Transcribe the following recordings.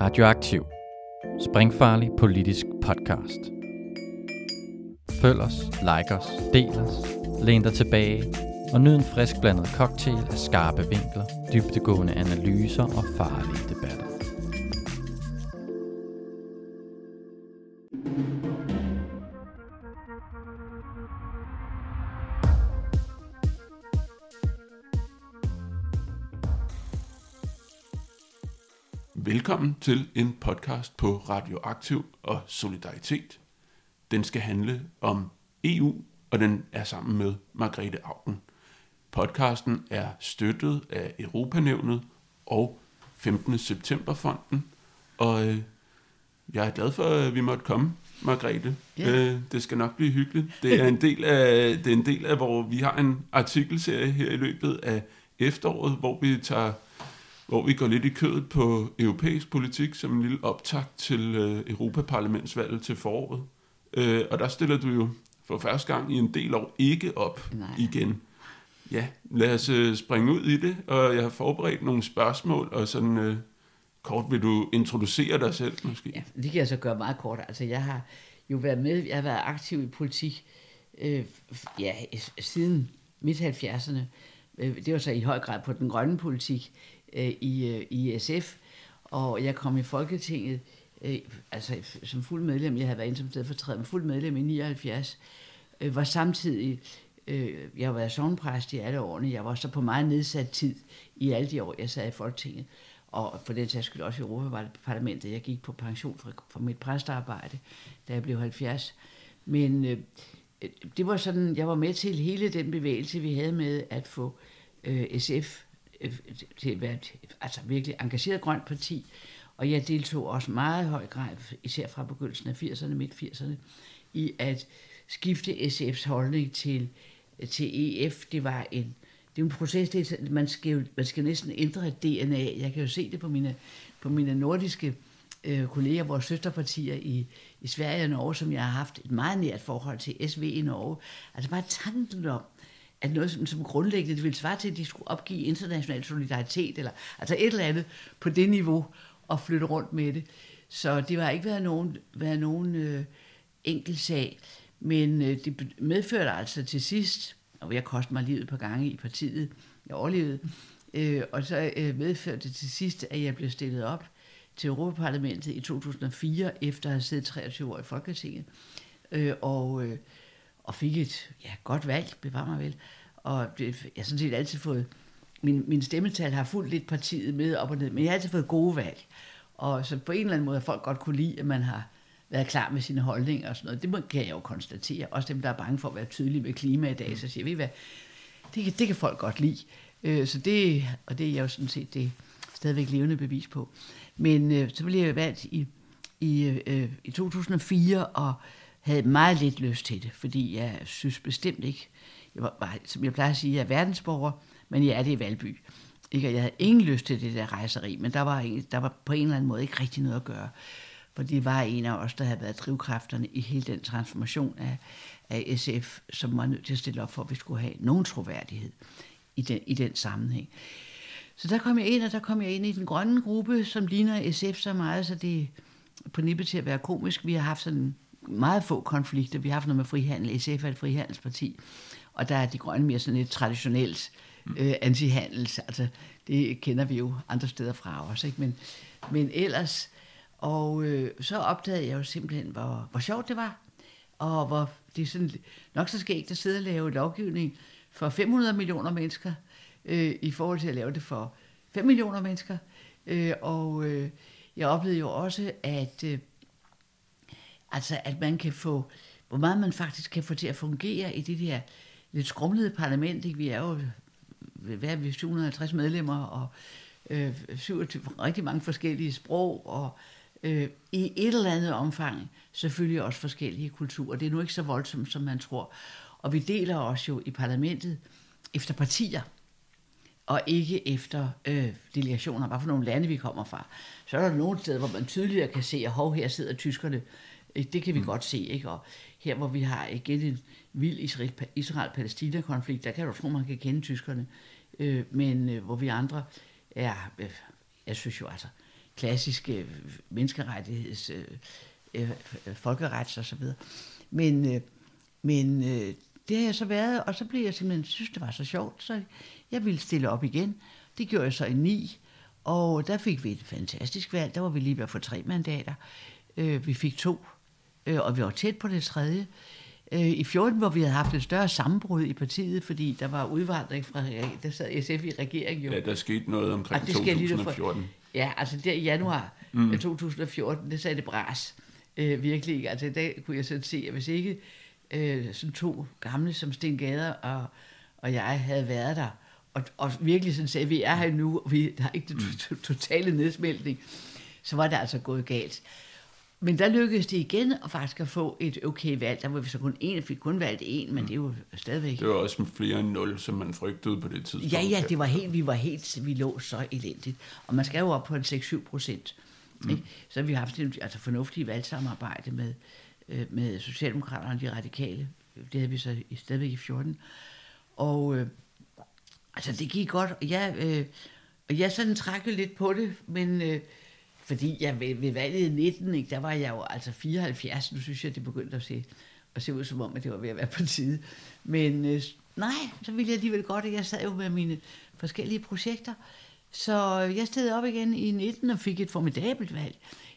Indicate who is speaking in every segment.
Speaker 1: Radioaktiv. Springfarlig politisk podcast. Følg os, like os, del os, læn dig tilbage og nyd en frisk blandet cocktail af skarpe vinkler, dybtegående analyser og farlige debatter.
Speaker 2: Til en podcast på Radioaktiv og Solidaritet. Den skal handle om EU, og den er sammen med Margrethe Augen. Podcasten er støttet af Europanævnet og 15. septemberfonden, og øh, jeg er glad for, at vi måtte komme, Margrethe.
Speaker 3: Ja.
Speaker 2: Øh, det skal nok blive hyggeligt. Det er en del af, det er en del af, hvor vi har en artikelserie her i løbet af efteråret, hvor vi tager hvor vi går lidt i kødet på europæisk politik som en lille optakt til øh, Europaparlamentsvalget til foråret. Øh, og der stiller du jo for første gang i en del år ikke op
Speaker 3: Nej.
Speaker 2: igen. Ja, lad os øh, springe ud i det, og jeg har forberedt nogle spørgsmål, og sådan øh, kort vil du introducere dig selv måske?
Speaker 3: Ja, det kan jeg så gøre meget kort. Altså, jeg har jo været med, jeg har været aktiv i politik øh, ja, siden midt-70'erne. Øh, det var så i høj grad på den grønne politik øh, i, øh, i SF, og jeg kom i Folketinget øh, altså som fuld medlem. Jeg havde været ind som stedfortræder, men fuld medlem i 79. Øh, var samtidig, øh, jeg var sovnpræst i alle årene. Jeg var så på meget nedsat tid i alle de år, jeg sad i Folketinget. Og for den sags skyld også i Europaparlamentet. Jeg gik på pension fra, fra mit præstearbejde, da jeg blev 70. Men øh, det var sådan, jeg var med til hele den bevægelse, vi havde med at få øh, SF Øh, til at være et altså virkelig engageret grønt parti. Og jeg deltog også meget i høj grad, især fra begyndelsen af 80'erne, midt 80'erne, i at skifte SF's holdning til, til EF. Det var en, det er en proces, det er, man, skal jo, man skal næsten ændre DNA. Jeg kan jo se det på mine, på mine nordiske øh, kolleger, vores søsterpartier i, i Sverige og Norge, som jeg har haft et meget nært forhold til, SV i Norge. Altså bare tanken om, at noget som, som grundlæggende det ville svare til, at de skulle opgive international solidaritet, eller altså et eller andet på det niveau, og flytte rundt med det. Så det har ikke været nogen, været nogen øh, enkel sag, men øh, det medførte altså til sidst, og jeg kostede mig livet et par gange i partiet, jeg overlevede, øh, og så øh, medførte det til sidst, at jeg blev stillet op til Europaparlamentet i 2004, efter at have siddet 23 år i Folketinget, øh, og, øh, og fik et ja, godt valg, bevar mig vel, og det, jeg har sådan set altid fået, min, min stemmetal har fulgt lidt partiet med op og ned, men jeg har altid fået gode valg, og så på en eller anden måde har folk godt kunne lide, at man har været klar med sine holdninger og sådan noget. Det må- kan jeg jo konstatere. Også dem, der er bange for at være tydelige med klima i dag, så siger vi, hvad, det, kan, det kan folk godt lide. Øh, så det, og det er jeg jo sådan set det stadigvæk levende bevis på. Men øh, så blev jeg valgt i, i, øh, i 2004 og havde meget lidt lyst til det, fordi jeg synes bestemt ikke, jeg var, som jeg plejer at sige, jeg er verdensborger, men jeg er det i Valby. Ikke? Og jeg havde ingen lyst til det der rejseri, men der var, en- der var på en eller anden måde ikke rigtig noget at gøre. For det var en af os, der havde været drivkræfterne i hele den transformation af, af SF, som var nødt til at stille op for, at vi skulle have nogen troværdighed i den, i den sammenhæng. Så der kom jeg ind, og der kom jeg ind i den grønne gruppe, som ligner SF så meget, så det er på nippet til at være komisk. Vi har haft sådan meget få konflikter. Vi har haft noget med frihandel. SF er et frihandelsparti, og der er de grønne mere sådan et traditionelt øh, antihandels. Altså, det kender vi jo andre steder fra også, ikke? Men, men ellers, og øh, så opdagede jeg jo simpelthen, hvor, hvor sjovt det var, og hvor det er sådan nok så skægt at sidde og lave lovgivning for 500 millioner mennesker, øh, i forhold til at lave det for 5 millioner mennesker. Øh, og øh, jeg oplevede jo også, at, øh, altså, at man kan få, hvor meget man faktisk kan få til at fungere i det der lidt skrumlede parlament. Ikke? Vi er jo hvad er vi, 750 medlemmer, og øh, 27, rigtig mange forskellige sprog, og øh, i et eller andet omfang selvfølgelig også forskellige kulturer. Det er nu ikke så voldsomt, som man tror. Og vi deler os jo i parlamentet efter partier, og ikke efter øh, delegationer, bare for nogle lande vi kommer fra. Så er der nogle steder, hvor man tydeligere kan se, at hov, her sidder tyskerne. Øh, Det kan vi mm. godt se, ikke? Og her, hvor vi har igen en vild Israel- Israel-Palæstina-konflikt, der kan du tro, man kan kende tyskerne. Øh, men øh, hvor vi andre er, øh, jeg synes jo altså, klassiske øh, menneskerettigheds, øh, øh, folkerets og så videre. Men, øh, men øh, det har jeg så været, og så blev jeg simpelthen, synes det var så sjovt, så jeg ville stille op igen. Det gjorde jeg så i 9, og der fik vi et fantastisk valg. Der var vi lige ved at få tre mandater. Øh, vi fik to, øh, og vi var tæt på det tredje. Øh, I 14, hvor vi havde haft et større sammenbrud i partiet, fordi der var udvandring fra, der sad SF i regeringen jo.
Speaker 2: Ja, der skete noget omkring
Speaker 3: Altså, det skal jeg lige nu for-
Speaker 2: 2014.
Speaker 3: Ja, altså der i januar mm. 2014, det sagde det bras. Øh, virkelig. Altså der kunne jeg sådan se, at hvis ikke øh, sådan to gamle som Sten Gader og, og jeg havde været der, og, og virkelig sådan sagde, vi er her nu, og vi der er ikke den to- totale nedsmeltning, så var det altså gået galt. Men der lykkedes det igen at faktisk at få et okay valg. Der var vi så kun en, fik kun valgt en, men det er jo stadigvæk...
Speaker 2: Det var også flere end 0, som man frygtede på det tidspunkt.
Speaker 3: Ja, ja, det var helt, vi var helt, vi lå så elendigt. Og man skal jo op på en 6-7 procent. Mm. Så vi har haft et altså, fornuftigt valgsamarbejde med, øh, med Socialdemokraterne og de radikale. Det havde vi så i, stadigvæk i 14. Og øh, altså, det gik godt. Jeg, øh, og jeg sådan trak lidt på det, men... Øh, fordi jeg ved, ved valget i 19, ikke, der var jeg jo altså 74. Nu synes jeg, det begyndte at se, at se ud som om, at det var ved at være på tide. Men øh, nej, så ville jeg alligevel godt, at jeg sad jo med mine forskellige projekter. Så jeg stod op igen i 19 og fik et formidabelt valg.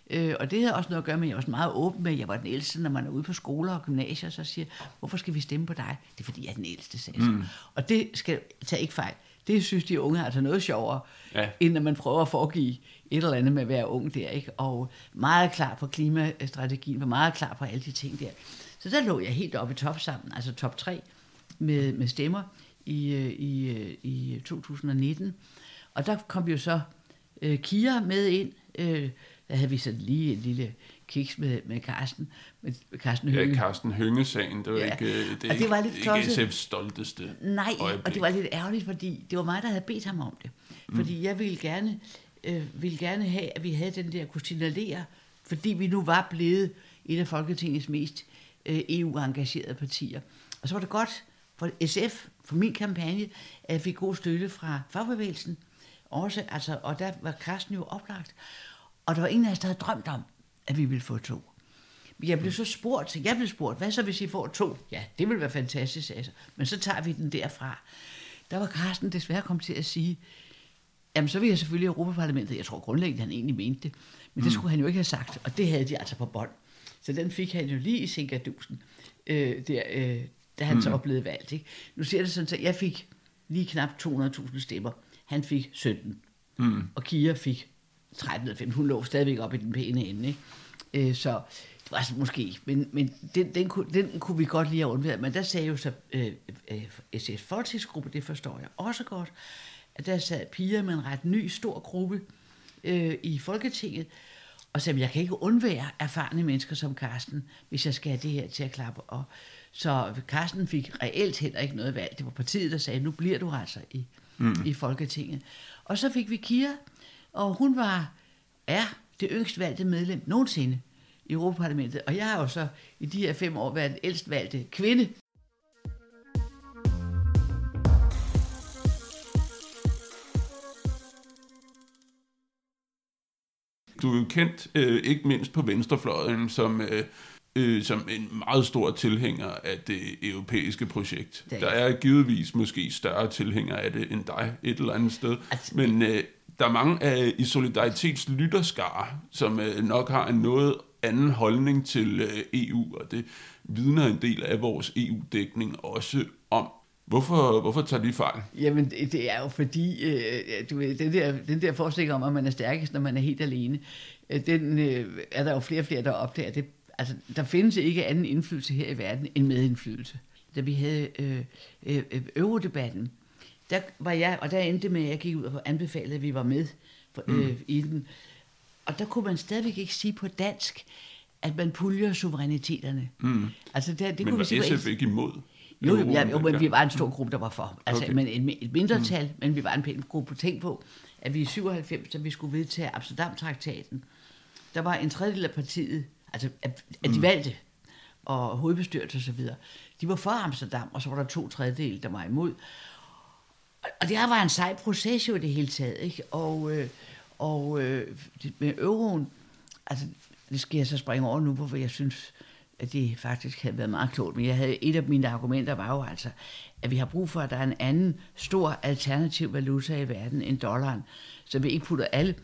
Speaker 3: Øh, og det havde også noget at gøre med, at jeg var også meget åben med, jeg var den ældste, når man er ude på skoler og gymnasier, så siger hvorfor skal vi stemme på dig? Det er fordi, jeg er den ældste, sagde mm. Og det skal tage ikke fejl. Det synes de unge er altså noget sjovere,
Speaker 2: ja.
Speaker 3: end når man prøver at foregive et eller andet med at være ung der, ikke? Og meget klar på klimastrategien, var meget klar på alle de ting der. Så der lå jeg helt oppe i top sammen, altså top 3 med, med stemmer i, øh, i, øh, i 2019. Og der kom jo så øh, Kira med ind. Øh, der havde vi så lige en lille kiks med, med Carsten, med Carsten
Speaker 2: Ja,
Speaker 3: Høgh.
Speaker 2: Carsten Hønge-sagen, det var
Speaker 3: Ja.
Speaker 2: ikke, det er
Speaker 3: Og det var lidt
Speaker 2: ikke. SF's stolteste
Speaker 3: Nej,
Speaker 2: øjeblik.
Speaker 3: og det var lidt ærgerligt, fordi det var mig, der havde bedt ham om det. Fordi jeg ville gerne, øh, ville gerne have, at vi havde den der kunne signalere, fordi vi nu var blevet et af Folketingets mest øh, EU-engagerede partier. Og så var det godt for SF, for min kampagne, at jeg fik god støtte fra fagbevægelsen. Også, altså, og der var Karsten jo oplagt. Og der var ingen af os, der havde drømt om, at vi ville få to. Men jeg blev så spurgt, så jeg blev spurgt, hvad så hvis I får to? Ja, det ville være fantastisk, altså. Men så tager vi den derfra. Der var Karsten desværre kommet til at sige, jamen så vil jeg selvfølgelig i Europaparlamentet. Jeg tror grundlæggende, han egentlig mente det. Men det skulle han jo ikke have sagt, og det havde de altså på bånd. Så den fik han jo lige i Sinkadusen, øh, der, øh, da han mm. så blevet valgt. Ikke? Nu ser det sådan, at jeg fik lige knap 200.000 stemmer. Han fik 17. Mm. Og Kira fik 13 eller 15. Hun lå stadigvæk op i den pæne ende. Ikke? Øh, så det var altså måske, men, men den, den, kunne, den kunne vi godt lige have undværet. Men der sagde jo så øh, øh, SS Folketingsgruppe, det forstår jeg også godt, at der sad piger med en ret ny, stor gruppe øh, i Folketinget, og sagde, jeg kan ikke undvære erfarne mennesker som Karsten, hvis jeg skal have det her til at klappe. Og så Karsten fik reelt heller ikke noget valg. Det var partiet, der sagde, nu bliver du altså i, mm. i Folketinget. Og så fik vi Kira, og hun var, er det yngst valgte medlem nogensinde i Europaparlamentet. Og jeg har jo så i de her fem år været den ældst valgte kvinde.
Speaker 2: Du er jo kendt, øh, ikke mindst på venstrefløjen, som, øh, øh, som en meget stor tilhænger af det europæiske projekt.
Speaker 3: Det er
Speaker 2: Der er givetvis måske større tilhængere af det end dig et eller andet sted.
Speaker 3: Altså-
Speaker 2: Men øh, der er mange af i Solidaritets lytterskare, som øh, nok har en noget anden holdning til øh, EU, og det vidner en del af vores EU-dækning også om. Hvorfor, hvorfor tager de fejl?
Speaker 3: Jamen, det er jo fordi, øh, du ved, den der, den der forestilling om, at man er stærkest, når man er helt alene, øh, den øh, er der jo flere og flere, der opdager. Det, altså, der findes ikke anden indflydelse her i verden end medindflydelse. Da vi havde øh, øh, eurodebatten, der var jeg, og der endte med, at jeg gik ud og anbefalede, at vi var med for, øh, mm. i den. Og der kunne man stadigvæk ikke sige på dansk, at man puljer suveræniteterne. Mm. Altså, der, det
Speaker 2: Men
Speaker 3: kunne vi
Speaker 2: var
Speaker 3: sige på
Speaker 2: SF ikke imod?
Speaker 3: Jo, jo, ja, jo, men vi var en stor gruppe, der var for. Altså,
Speaker 2: Okay.
Speaker 3: men en, et mindretal, mm. men vi var en pæn gruppe. Tænk på, at vi i 97, da vi skulle vedtage Amsterdam-traktaten, der var en tredjedel af partiet, altså af, af de valgte, og hovedbestyrelse og så videre, de var for Amsterdam, og så var der to tredjedel, der var imod. Og- Og det her var en sej proces jo i det hele taget, ikke? Og, øh, Og øh, med euroen, altså det skal jeg så springe over nu, hvorfor jeg synes, at det faktisk havde været meget klogt. Men jeg havde, et af mine argumenter var jo altså, at vi har brug for, at der er en anden stor alternativ valuta i verden end dollaren. Så vi ikke putter alle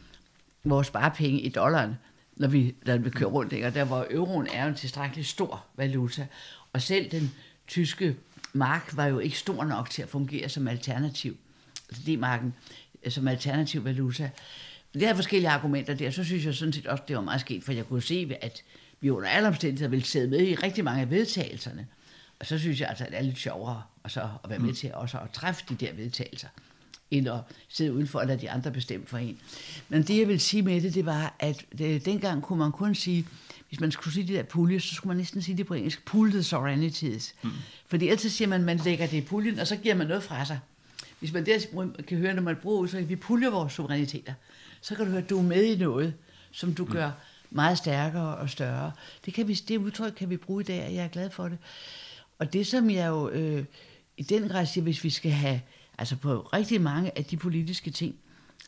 Speaker 3: vores sparepenge i dollaren, når vi, når vi kører rundt. Ikke? Og der hvor euroen er jo en tilstrækkelig stor valuta. Og selv den tyske mark var jo ikke stor nok til at fungere som alternativ. Altså D-marken øh, som alternativ valuta. Det er forskellige argumenter der. Så synes jeg sådan set også, det var meget sket, for jeg kunne se, at vi under alle omstændigheder ville sidde med i rigtig mange af vedtagelserne. Og så synes jeg altså, at det er lidt sjovere og så at være med til også at træffe de der vedtagelser, end at sidde udenfor og lade de andre bestemme for en. Men det, jeg vil sige med det, det var, at det, dengang kunne man kun sige, hvis man skulle sige det der pulje, så skulle man næsten sige det på engelsk, pooled sovereignties. Mm. Fordi ellers siger man, at man lægger det i puljen, og så giver man noget fra sig. Hvis man der kan høre, når man bruger at vi puljer vores suveræniteter, så kan du høre, at du er med i noget, som du gør meget stærkere og større. Det, kan vi, det udtryk kan vi bruge i dag, og jeg er glad for det. Og det, som jeg jo øh, i den grad siger, hvis vi skal have, altså på rigtig mange af de politiske ting,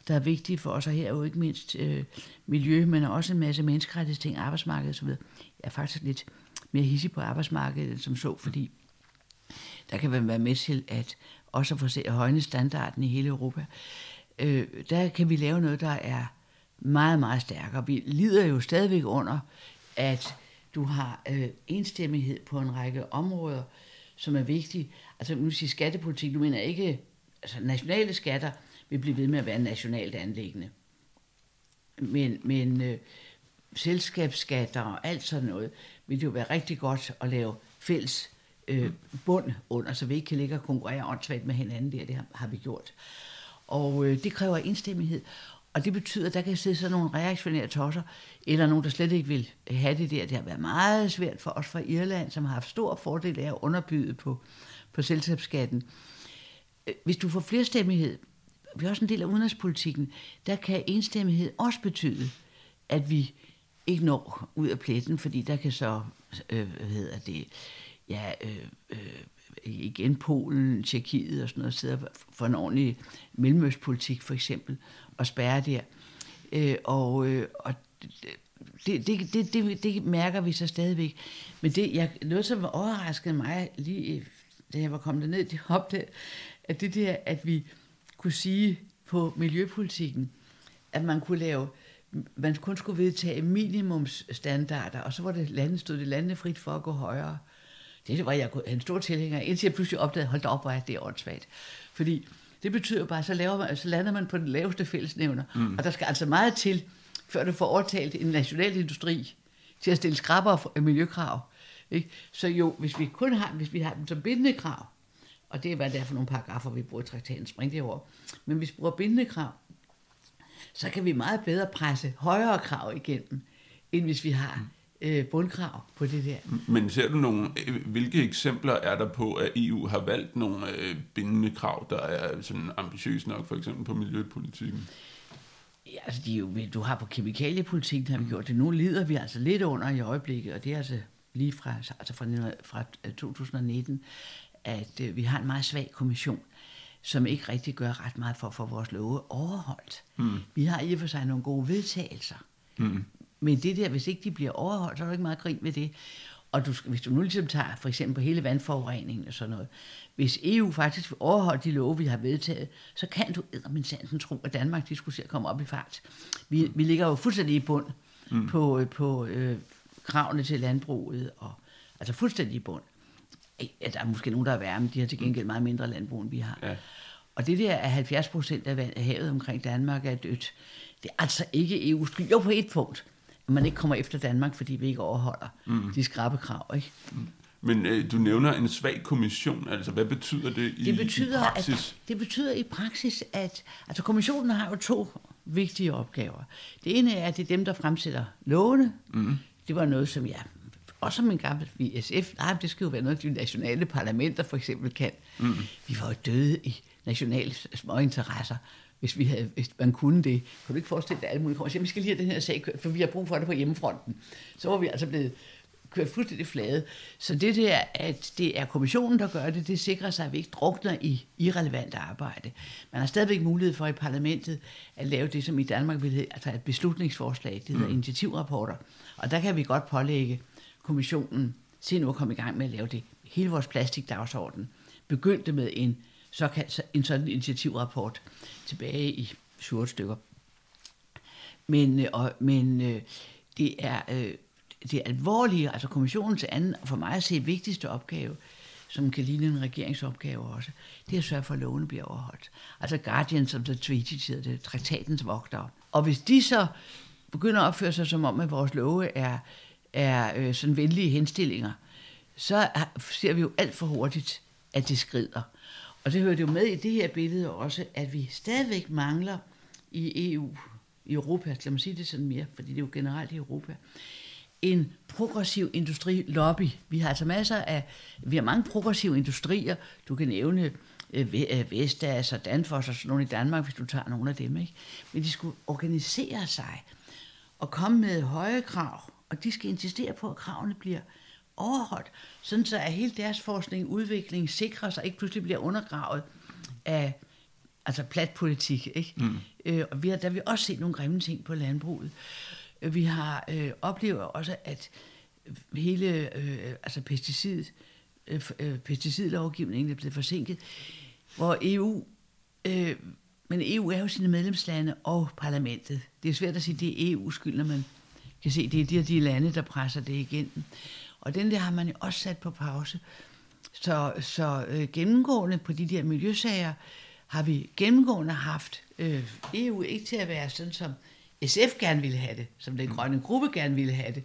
Speaker 3: der er vigtige for os, og her er jo ikke mindst øh, miljø, men også en masse menneskerettighedsting, arbejdsmarkedet osv. Jeg er faktisk lidt mere hissig på arbejdsmarkedet som så, fordi der kan man være med til at også få se at højne standarden i hele Europa. Øh, der kan vi lave noget, der er meget, meget stærkere. Vi lider jo stadigvæk under, at du har øh, enstemmighed på en række områder, som er vigtige. Altså nu siger skattepolitik, du mener ikke, altså nationale skatter vil blive ved med at være nationalt anlæggende. Men, men øh, selskabsskatter og alt sådan noget, vil det jo være rigtig godt at lave fælles øh, bund under, så vi ikke kan ligge og konkurrere åndssvagt med hinanden der. Det har, har vi gjort. Og øh, det kræver enstemmighed. Og det betyder, at der kan sidde sådan nogle reaktionære tosser, eller nogen, der slet ikke vil have det der. Det har været meget svært for os fra Irland, som har haft stor fordel af at underbyde på, på selskabsskatten. Øh, hvis du får flerstemmighed, vi er også en del af udenrigspolitikken, der kan enstemmighed også betyde, at vi ikke når ud af pletten, fordi der kan så, øh, hvad hedder det, ja, øh, øh, igen Polen, Tjekkiet og sådan noget, sidder for en ordentlig mellemøstpolitik for eksempel, at spærre der. Øh, og, øh, og det, det, det, det, det mærker vi så stadigvæk. Men det, jeg, noget, som overraskede mig lige øh, da jeg var kommet ned, det opdagede, at det der, at vi kunne sige på miljøpolitikken, at man kunne lave, man kun skulle vedtage minimumsstandarder, og så var det landet, stod det landene frit for at gå højere. Det var jeg en stor tilhænger indtil jeg pludselig opdagede, hold da op, hvor er det åndssvagt. Fordi det betyder bare, så, laver man, så lander man på den laveste fællesnævner. Mm. Og der skal altså meget til, før du får overtalt en national industri til at stille skrappere miljøkrav. Ikke? Så jo, hvis vi kun har, hvis vi har dem som bindende krav, og det er, hvad det er for nogle paragrafer, vi bruger i traktaten, spring det over. Men hvis vi bruger bindende krav, så kan vi meget bedre presse højere krav igennem, end hvis vi har øh, bundkrav på det der.
Speaker 2: Men ser du nogle, øh, hvilke eksempler er der på, at EU har valgt nogle øh, bindende krav, der er sådan ambitiøse nok, for eksempel på miljøpolitikken?
Speaker 3: Ja, altså, de er jo, du har på kemikaliepolitikken, har vi gjort det. Nu lider vi altså lidt under i øjeblikket, og det er altså lige fra, altså fra, fra 2019, at øh, vi har en meget svag kommission, som ikke rigtig gør ret meget for at få vores love overholdt. Mm. Vi har i og for sig nogle gode vedtagelser, mm. Men det der, hvis ikke de bliver overholdt, så er der ikke meget grin ved det. Og du, hvis du nu ligesom tager for eksempel hele vandforureningen og sådan noget, hvis EU faktisk vil overholde de love, vi har vedtaget, så kan du med sansen tro, at Danmark de skulle se at komme op i fart. Vi, mm. vi ligger jo fuldstændig i bund mm. på, på øh, kravene til landbruget, og, altså fuldstændig i bund. Ja, der er måske nogen, der er værre, men de har til gengæld meget mindre landbrug, end vi har. Ja. Og det der, at 70 procent af havet omkring Danmark er dødt, det er altså ikke EU's skyld. Jo, på et punkt, at man ikke kommer efter Danmark, fordi vi ikke overholder mm. de skrabe krav. Ikke? Mm.
Speaker 2: Men øh, du nævner en svag kommission, altså hvad betyder det i,
Speaker 3: det betyder,
Speaker 2: i praksis?
Speaker 3: At, det betyder i praksis, at altså kommissionen har jo to vigtige opgaver. Det ene er, at det er dem, der fremsætter lovene. Mm. Det var noget, som jeg også som en gammel vi SF, nej, det skal jo være noget, de nationale parlamenter for eksempel kan. Mm. Vi var jo døde i nationale småinteresser, hvis, vi havde, hvis man kunne det. Kan du ikke forestille dig, at alle mulige kommer og siger, vi skal lige have den her sag kørt, for vi har brug for det på hjemmefronten. Så var vi altså blevet kørt fuldstændig flade. Så det der, at det er kommissionen, der gør det, det sikrer sig, at vi ikke drukner i irrelevant arbejde. Man har stadigvæk mulighed for i parlamentet at lave det, som i Danmark vil hedde, altså et beslutningsforslag, det hedder mm. initiativrapporter. Og der kan vi godt pålægge kommissionen, se nu at komme i gang med at lave det. Hele vores plastikdagsorden begyndte med en, såkaldt, en sådan initiativrapport tilbage i 7 stykker. Men, øh, og, men øh, det er øh, det alvorlige, altså kommissionens anden, for mig at se vigtigste opgave, som kan ligne en regeringsopgave også, det er at sørge for, at lovene bliver overholdt. Altså Guardians of the Treaty, hedder det, traktatens vogtere. Og hvis de så begynder at opføre sig som om, at vores love er, er øh, sådan venlige henstillinger, så ser vi jo alt for hurtigt, at det skrider. Og det hører jo med i det her billede også, at vi stadigvæk mangler i EU, i Europa, lad mig sige det sådan mere, fordi det er jo generelt i Europa, en progressiv industrilobby. Vi har altså masser af, vi har mange progressive industrier. Du kan nævne øh, øh, Vestas og Danfoss og sådan nogle i Danmark, hvis du tager nogle af dem. Ikke? Men de skulle organisere sig og komme med høje krav, og de skal insistere på, at kravene bliver overholdt, sådan så at hele deres forskning og udvikling sikrer sig, ikke pludselig bliver undergravet af altså platpolitik. Ikke? Mm. Øh, og vi har, der har vi også set nogle grimme ting på landbruget. Vi har øh, oplevet også, at hele øh, altså pesticid, øh, øh, pesticidlovgivningen er blevet forsinket, hvor EU, øh, men EU er jo sine medlemslande og parlamentet. Det er svært at sige, at det er EU skyld, når man kan se, det er de her de lande, der presser det igennem. Og den der har man jo også sat på pause. Så, så øh, gennemgående på de der miljøsager har vi gennemgående haft øh, EU ikke til at være sådan som SF gerne ville have det, som den grønne gruppe gerne ville have det.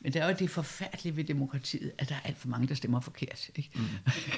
Speaker 3: Men der er jo det forfærdelige ved demokratiet, at der er alt for mange, der stemmer forkert. Ikke? Mm.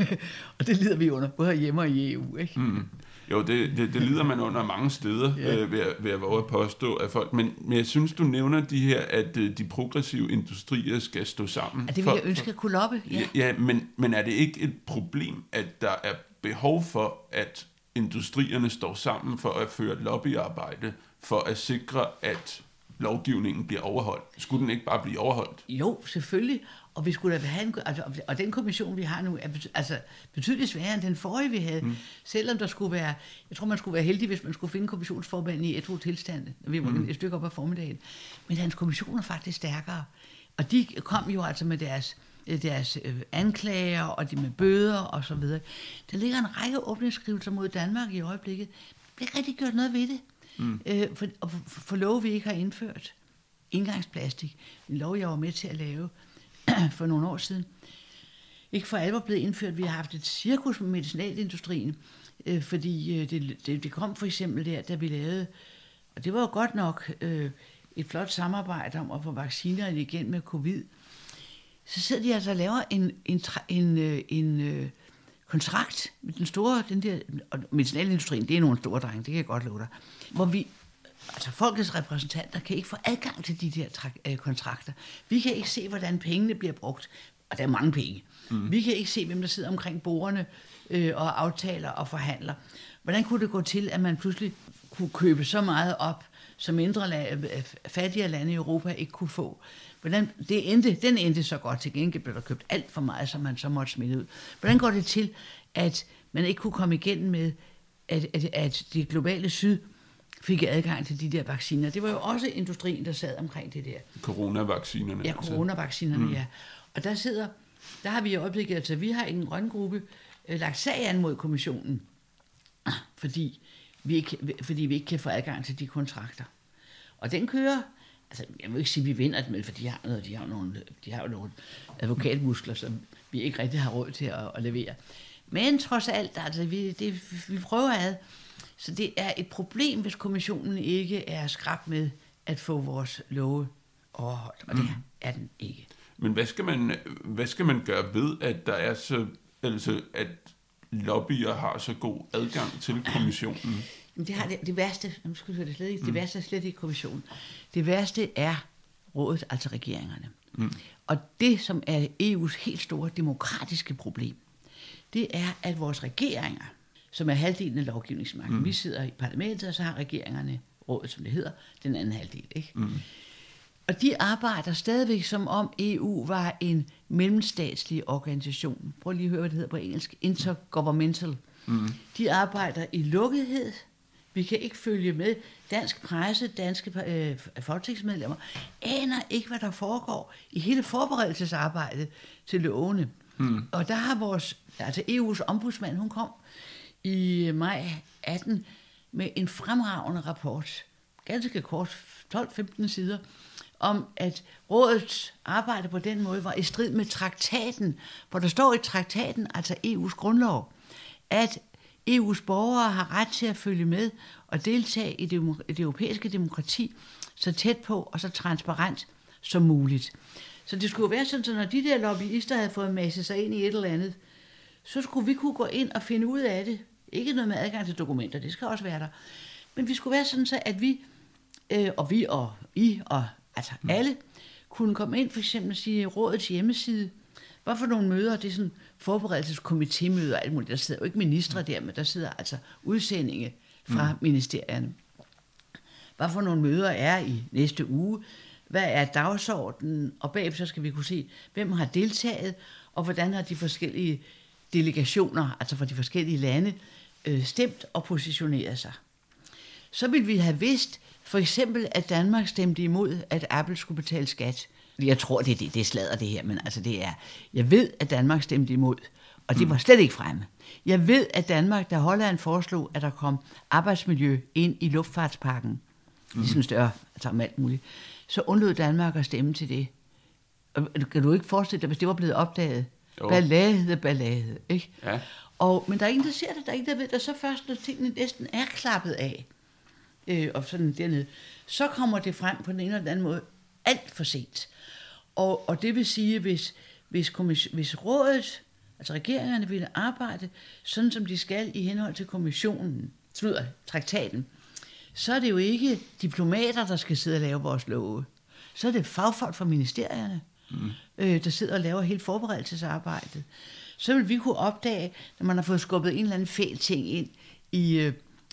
Speaker 3: og det lider vi under, både hjemme og i EU. Ikke? Mm.
Speaker 2: Jo, det, det, det lider man under mange steder, ja. øh, ved, ved at våge at påstå af folk. Men, men jeg synes, du nævner de her, at øh, de progressive industrier skal stå sammen.
Speaker 3: Ja, det vil jeg ønske at kunne loppe.
Speaker 2: Ja, ja men, men er det ikke et problem, at der er behov for, at industrierne står sammen for at føre lobbyarbejde for at sikre, at lovgivningen bliver overholdt. Skulle den ikke bare blive overholdt?
Speaker 3: Jo, selvfølgelig. Og vi skulle da have en, altså, og den kommission, vi har nu, er altså, betydeligt sværere end den forrige, vi havde. Mm. Selvom der skulle være, jeg tror, man skulle være heldig, hvis man skulle finde kommissionsformanden i et tilstand. Vi var mm. et stykke op af formiddagen. Men hans kommission er faktisk stærkere. Og de kom jo altså med deres, deres øh, anklager, og de med bøder og så videre. Der ligger en række åbningsskrivelser mod Danmark i øjeblikket. Der bliver rigtig gjort noget ved det. Mm. Øh, for, for, for lov, vi ikke har indført. Indgangsplastik. En lov, jeg var med til at lave for nogle år siden. Ikke for alvor blevet indført. Vi har haft et cirkus med medicinalindustrien, øh, fordi øh, det, det, det kom for eksempel der, da vi lavede, og det var jo godt nok øh, et flot samarbejde om at få vaccinerne igen med covid. Så sidder de altså og laver en, en, en, en, en øh, kontrakt med den store, den der, og medicinalindustrien, det er nogle store drenge, det kan jeg godt love dig, hvor vi, altså folkets repræsentanter kan ikke få adgang til de der øh, kontrakter. Vi kan ikke se, hvordan pengene bliver brugt, og der er mange penge. Mm. Vi kan ikke se, hvem der sidder omkring bordene øh, og aftaler og forhandler. Hvordan kunne det gå til, at man pludselig kunne købe så meget op, som mindre la- øh, fattigere lande i Europa ikke kunne få? Hvordan, det endte, den endte så godt. Til gengæld blev der købt alt for meget, som man så måtte smide ud. Hvordan går det til, at man ikke kunne komme igennem med, at, at, at det globale syd fik adgang til de der vacciner. Det var jo også industrien, der sad omkring det der.
Speaker 2: Coronavaccinerne.
Speaker 3: Ja, altså. coronavaccinerne, mm. ja. Og der sidder, der har vi i øjeblikket, altså vi har i en grøn gruppe øh, lagt sag an mod kommissionen, fordi vi, ikke, fordi vi ikke kan få adgang til de kontrakter. Og den kører altså, jeg vil ikke sige, at vi vinder det, men for de har, noget, de har, nogle, de har jo nogle advokatmuskler, som vi ikke rigtig har råd til at, at levere. Men trods alt, altså, vi, det, vi prøver ad. Så det er et problem, hvis kommissionen ikke er skrab med at få vores love overholdt, og det mm. er den ikke.
Speaker 2: Men hvad skal man, hvad skal man gøre ved, at der er så, altså, at lobbyer har så god adgang til kommissionen?
Speaker 3: Det har det, det værste, nu skal det slet ikke, det mm. værste er slet ikke kommissionen. Det værste er rådet, altså regeringerne. Mm. Og det, som er EU's helt store demokratiske problem, det er, at vores regeringer, som er halvdelen af lovgivningsmagten, mm. vi sidder i parlamentet, og så har regeringerne rådet, som det hedder, den anden halvdel. Ikke? Mm. Og de arbejder stadigvæk som om EU var en mellemstatslig organisation. Prøv lige at høre, hvad det hedder på engelsk. Intergovernmental. Mm. De arbejder i lukkethed. Vi kan ikke følge med. Dansk presse, danske øh, folketingsmedlemmer aner ikke, hvad der foregår i hele forberedelsesarbejdet til lovene. Mm. Og der har vores, altså EU's ombudsmand, hun kom i maj 18 med en fremragende rapport, ganske kort, 12-15 sider, om at rådets arbejde på den måde var i strid med traktaten, hvor der står i traktaten, altså EU's grundlov, at EU's borgere har ret til at følge med og deltage i det, det europæiske demokrati så tæt på og så transparent som muligt. Så det skulle være sådan, at når de der lobbyister havde fået masset sig ind i et eller andet, så skulle vi kunne gå ind og finde ud af det. Ikke noget med adgang til dokumenter, det skal også være der. Men vi skulle være sådan, så at vi, øh, og vi og I og altså mm. alle, kunne komme ind for eksempel og sige rådets hjemmeside, hvad for nogle møder, det er sådan forberedelseskomitémøder og alt muligt. Der sidder jo ikke ministre der, men der sidder altså udsendinge fra mm. ministerierne. Hvad for nogle møder er i næste uge? Hvad er dagsordenen? Og bagefter skal vi kunne se, hvem har deltaget, og hvordan har de forskellige delegationer, altså fra de forskellige lande, øh, stemt og positioneret sig. Så vil vi have vidst, for eksempel, at Danmark stemte imod, at Apple skulle betale skat. Jeg tror, det det, det er sladder det her, men altså det er... Jeg ved, at Danmark stemte imod, og det mm. var slet ikke fremme. Jeg ved, at Danmark, da Holland foreslog, at der kom arbejdsmiljø ind i luftfartspakken, mm. ligesom større, altså om alt muligt, så undlod Danmark at stemme til det. Og kan du ikke forestille dig, hvis det var blevet opdaget? Jo. Ballade, ballade, ikke? Ja. Og, men der er ingen, der ser det, der er ingen, der ved det, så først, når tingene næsten er klappet af, øh, og sådan dernede, så kommer det frem på den ene eller den anden måde alt for sent. Og, og det vil sige, hvis, hvis, hvis rådet, altså regeringerne, vil arbejde sådan, som de skal i henhold til kommissionen, slutter traktaten, så er det jo ikke diplomater, der skal sidde og lave vores love. Så er det fagfolk fra ministerierne, mm øh, der sidder og laver hele forberedelsesarbejdet. Så vil vi kunne opdage, når man har fået skubbet en eller anden fæl ting ind i, øh,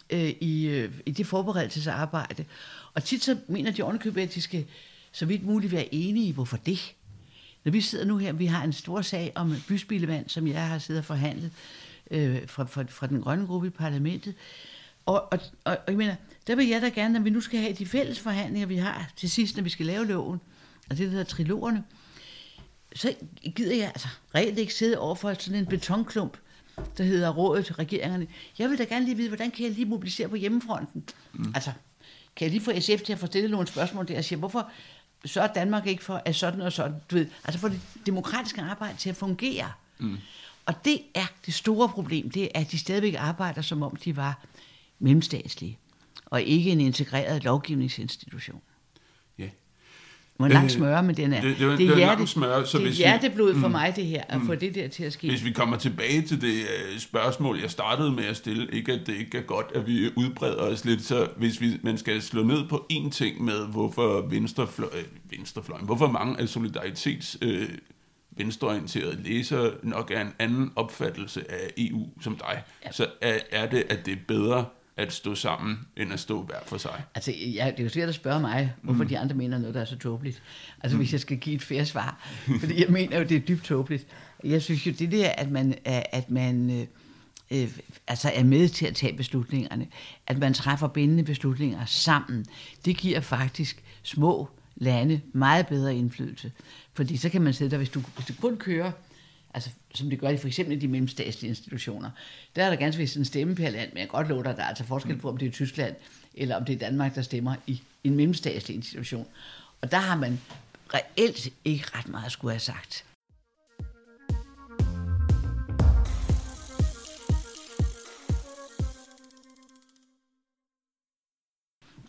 Speaker 3: øh, i, øh, i det forberedelsesarbejde. Og tit så mener de ovenikøbet, at de skal så vidt muligt være enige i, hvorfor det. Når vi sidder nu her, vi har en stor sag om byspildevand, som jeg har siddet og forhandlet øh, fra, fra, fra den grønne gruppe i parlamentet. Og, og, og, og jeg mener, der vil jeg da gerne, når vi nu skal have de fælles forhandlinger, vi har til sidst, når vi skal lave loven, og det der hedder trilogerne, så gider jeg altså reelt ikke sidde over for sådan en betonklump, der hedder rådet, regeringerne. Jeg vil da gerne lige vide, hvordan kan jeg lige mobilisere på hjemmefronten? Mm. Altså, kan jeg lige få SF til at få stillet nogle spørgsmål der og sige, hvorfor så er Danmark ikke for at sådan og sådan, du ved, altså for det demokratiske arbejde til at fungere. Mm. Og det er det store problem, det er, at de stadigvæk arbejder, som om de var mellemstatslige, og ikke en integreret lovgivningsinstitution. Må lang smøre, men den er, det, det, det, er, hjerte, smøre, så det er hvis hjerteblod vi, for mm, mig, det her, at mm, få det der til at ske.
Speaker 2: Hvis vi kommer tilbage til det uh, spørgsmål, jeg startede med at stille, ikke at det ikke er godt, at vi udbreder os lidt, så hvis vi, man skal slå ned på én ting med, hvorfor venstrefløj, øh, venstrefløjen, hvorfor mange af solidaritets øh, venstreorienterede læsere nok er en anden opfattelse af EU som dig, ja. så er, er det, at det er bedre at stå sammen, end at stå hver for sig.
Speaker 3: Altså, ja, det er jo svært at spørge mig, hvorfor mm. de andre mener noget, der er så tåbeligt. Altså, mm. hvis jeg skal give et færre svar. Fordi jeg mener jo, det er dybt tåbeligt. Jeg synes jo, det der, at man, at man øh, øh, altså er med til at tage beslutningerne, at man træffer bindende beslutninger sammen, det giver faktisk små lande meget bedre indflydelse. Fordi så kan man sidde der, hvis du, hvis du kun kører altså som det gør i for eksempel i de mellemstatslige institutioner, der er der ganske vist en stemme per land, men jeg kan godt love dig, at der er altså forskel på, om det er Tyskland, eller om det er Danmark, der stemmer i en mellemstatslig institution. Og der har man reelt ikke ret meget at skulle have sagt.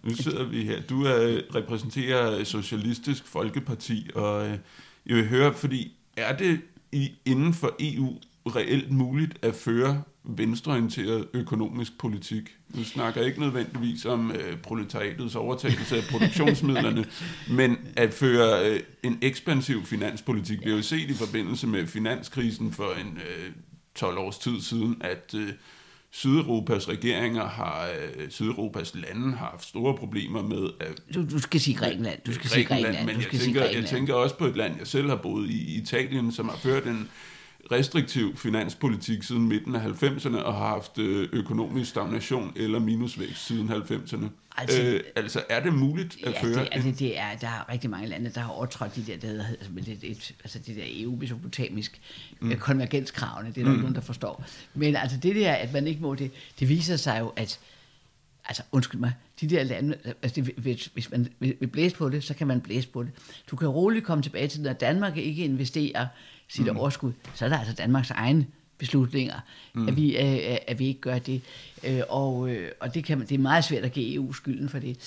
Speaker 2: Nu sidder vi her. Du er, repræsenterer Socialistisk Folkeparti, og øh, jeg vil høre, fordi er det i, inden for EU reelt muligt at føre venstreorienteret økonomisk politik. Nu snakker jeg ikke nødvendigvis om øh, proletariatets overtagelse af produktionsmidlerne, men at føre øh, en ekspansiv finanspolitik. Vi har jo set i forbindelse med finanskrisen for en øh, 12 års tid siden, at øh, Sydeuropas regeringer har, øh, Sydeuropas lande har haft store problemer med at...
Speaker 3: Du, du skal sige Grækenland. Du skal sige Grækenland.
Speaker 2: Men
Speaker 3: du
Speaker 2: jeg
Speaker 3: skal sige
Speaker 2: tænker, jeg
Speaker 3: Grækenland.
Speaker 2: tænker også på et land, jeg selv har boet i, Italien, som har ført en restriktiv finanspolitik siden midten af 90'erne og har haft øh, økonomisk stagnation eller minusvækst siden 90'erne.
Speaker 3: Altså-
Speaker 2: øh, altså er det muligt at
Speaker 3: Ja,
Speaker 2: føre
Speaker 3: det, altså, det er, der er rigtig mange lande, der har overtrådt de der, der hedder, altså, det, det, altså det der EU-mesopotamisk mm. konvergenskravene, det er der mm. ikke nogen, der forstår. Men altså det der, at man ikke må det, det viser sig jo, at altså undskyld mig, de der lande, altså det, hvis, hvis man vil blæse på det, så kan man blæse på det. Du kan roligt komme tilbage til, når Danmark ikke investerer sit mm. overskud, så er der altså Danmarks egen beslutninger, mm. at, vi, øh, at vi ikke gør det. Øh, og øh, og det, kan det er meget svært at give EU skylden for det.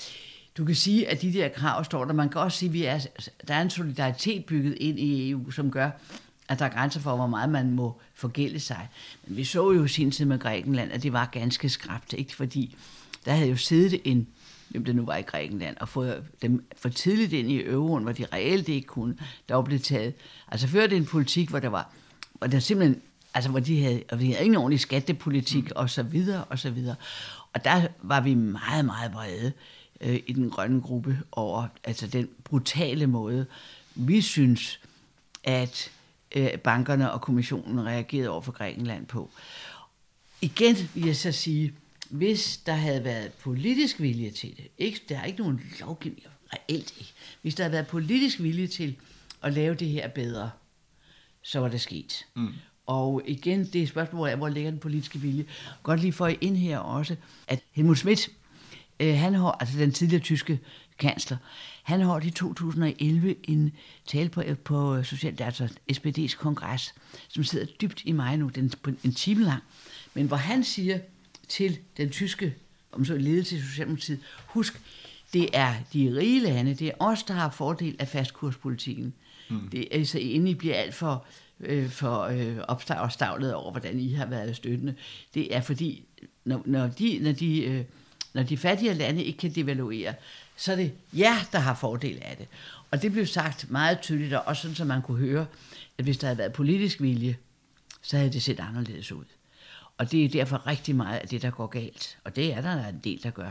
Speaker 3: Du kan sige, at de der krav står der. Man kan også sige, at vi er, der er en solidaritet bygget ind i EU, som gør, at der er grænser for, hvor meget man må forgælde sig. Men vi så jo i sin tid med Grækenland, at det var ganske skrabt, ikke? fordi der havde jo siddet en, hvem det nu var i Grækenland, og fået dem for tidligt ind i euroen, hvor de reelt ikke kunne, der var blevet taget. Altså førte en politik, hvor der var, hvor der simpelthen, altså hvor de havde, og vi havde ingen ordentlig skattepolitik, mm. og så videre, og så videre. Og der var vi meget, meget brede øh, i den grønne gruppe over altså den brutale måde, vi synes, at øh, bankerne og kommissionen reagerede over for Grækenland på. Igen vil jeg så sige, hvis der havde været politisk vilje til det, ikke, der er ikke nogen lovgivning, reelt ikke, hvis der havde været politisk vilje til at lave det her bedre, så var det sket. Mm. Og igen, det er spørgsmålet af, hvor ligger den politiske vilje. Godt lige for ind her også, at Helmut Schmidt, øh, han har, altså den tidligere tyske kansler, han holdt i 2011 en tale på, på Social, altså SPD's kongres, som sidder dybt i mig nu, den en time lang, men hvor han siger til den tyske om så ledelse i Socialdemokratiet, husk, det er de rige lande, det er os, der har fordel af fastkurspolitikken. Mm. Det er så inden I bliver alt for, øh, for øh, opstavlet over, hvordan I har været støttende. Det er fordi, når, når, de, når, de, øh, når de fattige lande ikke kan devaluere, så er det jer, der har fordel af det. Og det blev sagt meget tydeligt, og også sådan, så man kunne høre, at hvis der havde været politisk vilje, så havde det set anderledes ud. Og det er derfor rigtig meget af det, der går galt. Og det er der en del, der gør.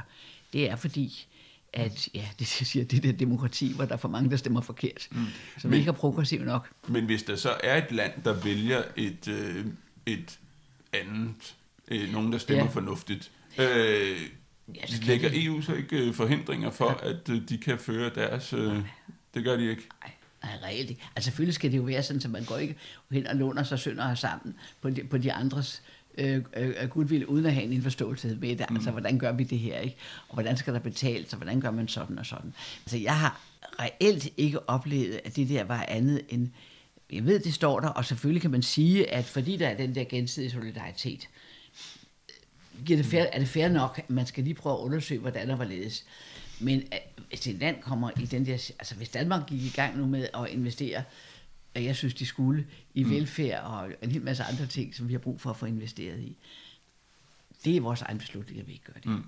Speaker 3: Det er fordi, at ja, det siger det der demokrati, hvor der er for mange, der stemmer forkert. Mm. Som men, ikke er progressiv nok.
Speaker 2: Men hvis der så er et land, der vælger et, øh, et andet, øh, nogen, der stemmer ja. fornuftigt, øh, ja, lægger EU så ikke øh, forhindringer for, ja. at øh, de kan føre deres... Øh, det gør de ikke.
Speaker 3: Nej. Nej, reelt ikke. Altså selvfølgelig skal det jo være sådan, at man går ikke hen og låner sig sønder sammen på de, på de andres øh, øh, goodwill, uden at have en indforståelse med det. Mm. Altså, hvordan gør vi det her, ikke? Og hvordan skal der betales, og hvordan gør man sådan og sådan. Altså, jeg har reelt ikke oplevet, at det der var andet end, jeg ved, det står der, og selvfølgelig kan man sige, at fordi der er den der gensidige solidaritet, giver det fair, er det fair nok, at man skal lige prøve at undersøge, hvordan der var ledes. Men hvis et land kommer i den der... Altså, hvis Danmark gik i gang nu med at investere, og jeg synes, de skulle, i mm. velfærd og en hel masse andre ting, som vi har brug for at få investeret i. Det er vores egen beslutning, at vi ikke gør det. Mm.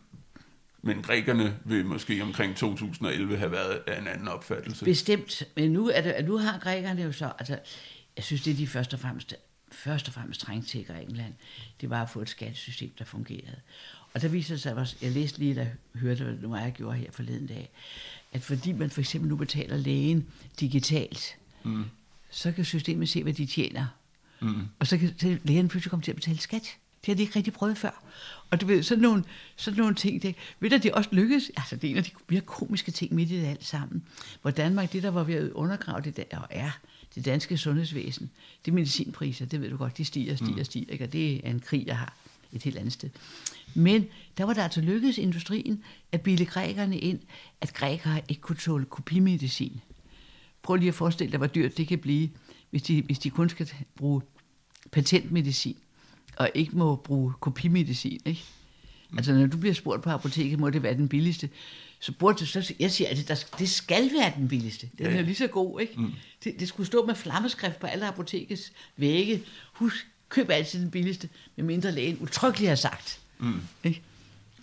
Speaker 2: Men grækerne vil måske omkring 2011 have været af en anden opfattelse.
Speaker 3: Bestemt. Men nu, er det, nu har grækerne jo så... Altså, jeg synes, det er de først og fremmest, først og fremmest trængt til i Grækenland. Det var at få et skattesystem, der fungerede. Og der viser sig også, jeg læste lige, jeg hørte, hvad det jeg gjorde her forleden dag, at fordi man for eksempel nu betaler lægen digitalt, mm. Så kan systemet se, hvad de tjener. Mm. Og så kan lægen pludselig komme til at betale skat. Det har de ikke rigtig prøvet før. Og du ved, sådan nogle, sådan nogle ting, det, ved at det også lykkes, altså det er en af de mere komiske ting midt i det alt sammen, hvor Danmark, det der var ved at undergrave det der, og er det danske sundhedsvæsen, det er medicinpriser, det ved du godt, de stiger, stiger, mm. stiger, ikke? og det er en krig, jeg har et helt andet sted. Men der var der altså lykkedes industrien at bilde grækerne ind, at grækere ikke kunne tåle kopimedicin. Prøv lige at forestille dig, hvor dyrt det kan blive, hvis de, hvis de kun skal bruge patentmedicin, og ikke må bruge kopimedicin. Ikke? Mm. Altså når du bliver spurgt på apoteket, må det være den billigste, så burde du så, jeg siger altid, der, det skal være den billigste. Den ja. er lige så god, ikke? Mm. Det, det, skulle stå med flammeskrift på alle apotekets vægge. Husk, køb altid den billigste, medmindre lægen utryggeligt har sagt. Mm. Ikke?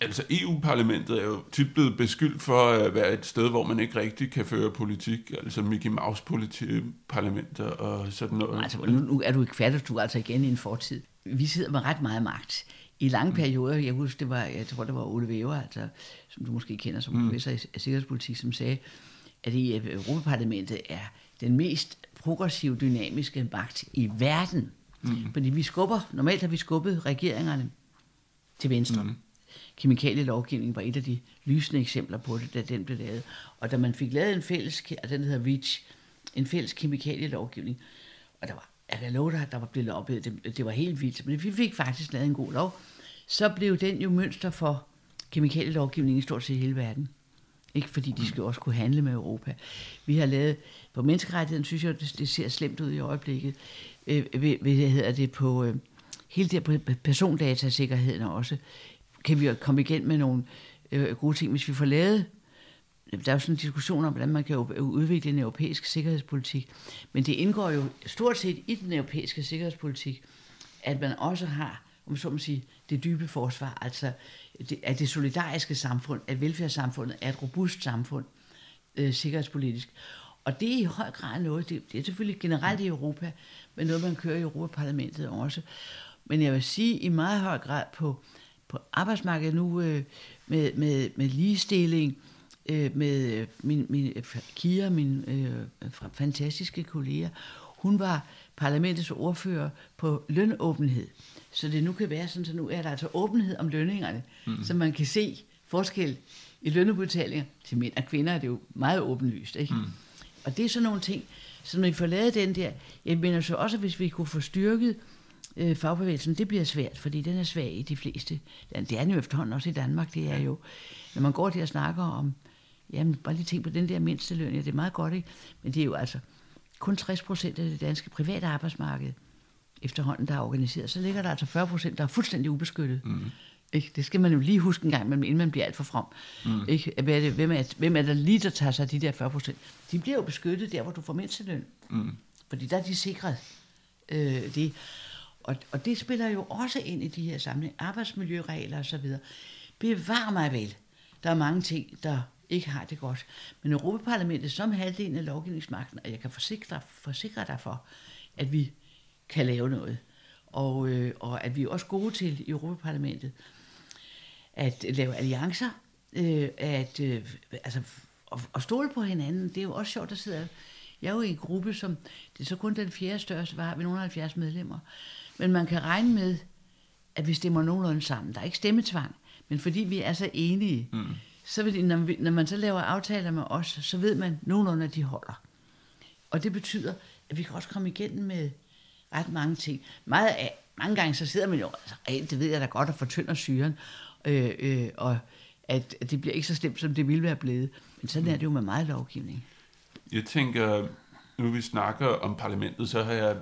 Speaker 2: Altså EU-parlamentet er jo tit blevet beskyldt for at være et sted, hvor man ikke rigtig kan føre politik, altså Mickey Mouse-parlamenter og sådan noget.
Speaker 3: Altså nu, nu er du ikke færdig, du er altså igen i en fortid. Vi sidder med ret meget magt i lange perioder, jeg husker, det var, jeg tror, det var Ole Weber, altså, som du måske kender som professor i sikkerhedspolitik, som sagde, at i Europaparlamentet er den mest progressive, dynamiske magt i verden. Mm. Fordi vi skubber, normalt har vi skubbet regeringerne til venstre. Mm. Kemikalielovgivningen var et af de lysende eksempler på det, da den blev lavet. Og da man fik lavet en fælles, den hedder REACH, en fælles kemikalielovgivning, og der var, jeg kan love dig, der var blevet loppet, det, det var helt vildt, men vi fik faktisk lavet en god lov, så blev den jo mønster for kemikalielovgivningen i stort set hele verden. Ikke fordi de skal også kunne handle med Europa. Vi har lavet, på menneskerettigheden synes jeg, det, det ser slemt ud i øjeblikket. Øh, hvad hedder det på, øh, hele det på persondatasikkerheden også, kan vi komme igen med nogle øh, gode ting, hvis vi får lavet der er jo sådan en diskussion om, hvordan man kan udvikle en europæisk sikkerhedspolitik. Men det indgår jo stort set i den europæiske sikkerhedspolitik, at man også har, om så må sige, det dybe forsvar, altså det, at det solidariske samfund, at velfærdssamfundet er et robust samfund, øh, sikkerhedspolitisk. Og det er i høj grad noget, det, det er selvfølgelig generelt i Europa, men noget, man kører i Europaparlamentet også. Men jeg vil sige i meget høj grad på, på arbejdsmarkedet nu øh, med, med, med ligestilling, øh, med min, min Kira, min øh, fantastiske kollega, hun var parlamentets ordfører på lønåbenhed. Så det nu kan være sådan, så nu er der altså åbenhed om lønningerne, mm. så man kan se forskel i lønudbetalinger til mænd og kvinder, er det jo meget åbenlyst. Ikke? Mm. Og det er sådan nogle ting, så når vi får lavet den der, jeg mener så også, hvis vi kunne få styrket øh, fagbevægelsen, det bliver svært, fordi den er svag i de fleste. Det er den jo efterhånden også i Danmark, det er jo, når man går til at snakke om, jamen bare lige tænk på den der mindsteløn, ja det er meget godt, ikke? men det er jo altså kun 60 procent af det danske private arbejdsmarked, efterhånden, der er organiseret, så ligger der altså 40 procent, der er fuldstændig ubeskyttet. Mm. Ikke? Det skal man jo lige huske en gang, inden man bliver alt for from. Mm. Ikke? Er hvem, er, hvem er der lige, der tager sig af de der 40 procent? De bliver jo beskyttet der, hvor du får mindsteløn. Mm. Fordi der er de sikret øh, det. Og, og det spiller jo også ind i de her samling. Arbejdsmiljøregler osv. Bevar mig vel. Der er mange ting, der ikke har det godt. Men Europaparlamentet som halvdelen af lovgivningsmagten, og jeg kan forsikre, forsikre dig for, at vi kan lave noget. Og, øh, og at vi er også gode til i Europaparlamentet at lave alliancer, øh, at øh, altså, at, at stole på hinanden. Det er jo også sjovt, at sidde jeg er jo i en gruppe, som det er så kun den fjerde største, var vi nogle 70 medlemmer. Men man kan regne med, at vi stemmer nogenlunde sammen. Der er ikke stemmetvang, men fordi vi er så enige, mm. så vil når, vi, når man så laver aftaler med os, så ved man nogenlunde, at de holder. Og det betyder, at vi kan også komme igennem med ret mange ting. Meget af, mange gange så sidder man jo, altså, det ved jeg da godt, at fortynder syren, øh, øh, og at, at det bliver ikke så slemt, som det ville være blevet. Men sådan er det jo med meget lovgivning.
Speaker 2: Jeg tænker, nu vi snakker om parlamentet, så har jeg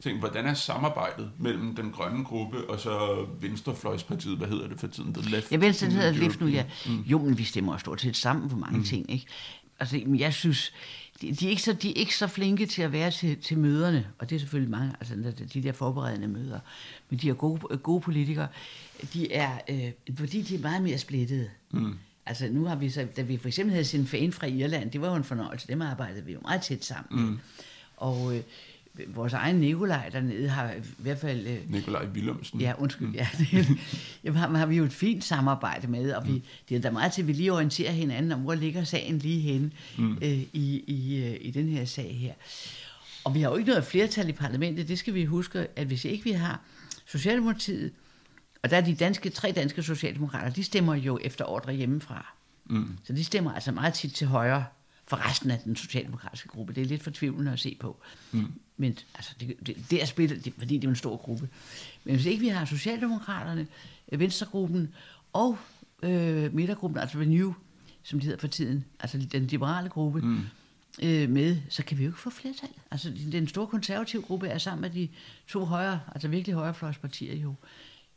Speaker 2: tænkt, hvordan er samarbejdet mellem den grønne gruppe og så Venstrefløjspartiet, hvad hedder det for tiden? The
Speaker 3: left ja, Venstre hedder Left nu, ja. Mm. Jo, men vi stemmer stort set sammen på mange mm. ting, ikke? Altså, jeg synes, de, de, er ikke så, de er ikke så flinke til at være til, til møderne, og det er selvfølgelig mange, altså de der forberedende møder, men de er gode, gode politikere, de er, øh, fordi de er meget mere splittede. Mm. Altså nu har vi så, da vi for eksempel havde sin fan fra Irland, det var jo en fornøjelse, dem arbejdede vi jo meget tæt sammen. Mm. Og øh, vores egen Nikolaj dernede har i hvert fald... Øh,
Speaker 2: Nikolaj Willumsen.
Speaker 3: Ja, undskyld. Mm. Ja, det, har, har vi jo et fint samarbejde med, og vi, mm. det er da meget til, at vi lige orienterer hinanden om, hvor ligger sagen lige henne mm. øh, i, i, øh, i den her sag her. Og vi har jo ikke noget flertal i parlamentet, det skal vi huske, at hvis ikke vi har Socialdemokratiet, og der er de danske, tre danske socialdemokrater, de stemmer jo efter ordre hjemmefra. Mm. Så de stemmer altså meget tit til højre for resten af den socialdemokratiske gruppe. Det er lidt fortvivlende at se på. Mm. Men altså, det, det, det er spillet, det, fordi det er en stor gruppe. Men hvis ikke vi har Socialdemokraterne, øh, Venstregruppen og øh, midtergruppen, altså Renew, som det hedder for tiden, altså den liberale gruppe, mm. øh, med, så kan vi jo ikke få flertal. Altså den store konservative gruppe er sammen med de to højre, altså virkelig højrefløjspartier jo.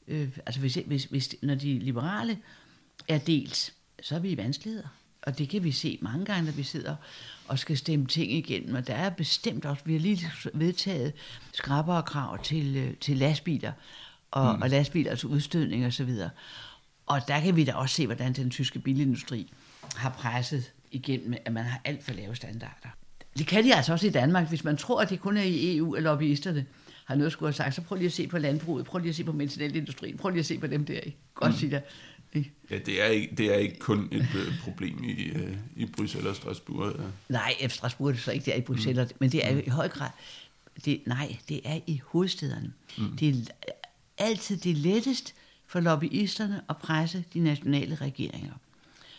Speaker 3: Øh, altså hvis, hvis, hvis, når de liberale er delt, så er vi i vanskeligheder. Og det kan vi se mange gange, når vi sidder og skal stemme ting igennem. Og der er bestemt også, vi har lige vedtaget skrabbere krav til, øh, til lastbiler, og, mm. og lastbilers udstødning osv. Og, og der kan vi da også se, hvordan den tyske bilindustri har presset igennem, at man har alt for lave standarder. Det kan de altså også i Danmark. Hvis man tror, at det kun er i EU, at lobbyisterne har noget at skulle have sagt, så prøv lige at se på landbruget, prøv lige at se på medicinalindustrien, prøv lige at se på dem der. Ikke? Godt mm. sige dig. Ikke?
Speaker 2: Ja, det er ikke, det er ikke kun et øh, problem i, øh, i Bruxelles og Strasbourg. Ja.
Speaker 3: Nej, i Strasbourg er det så ikke, det er i Bruxelles, mm. men det er jo i høj grad, det, nej, det er i hovedstederne. Mm. Det er altid det lettest for lobbyisterne at presse de nationale regeringer.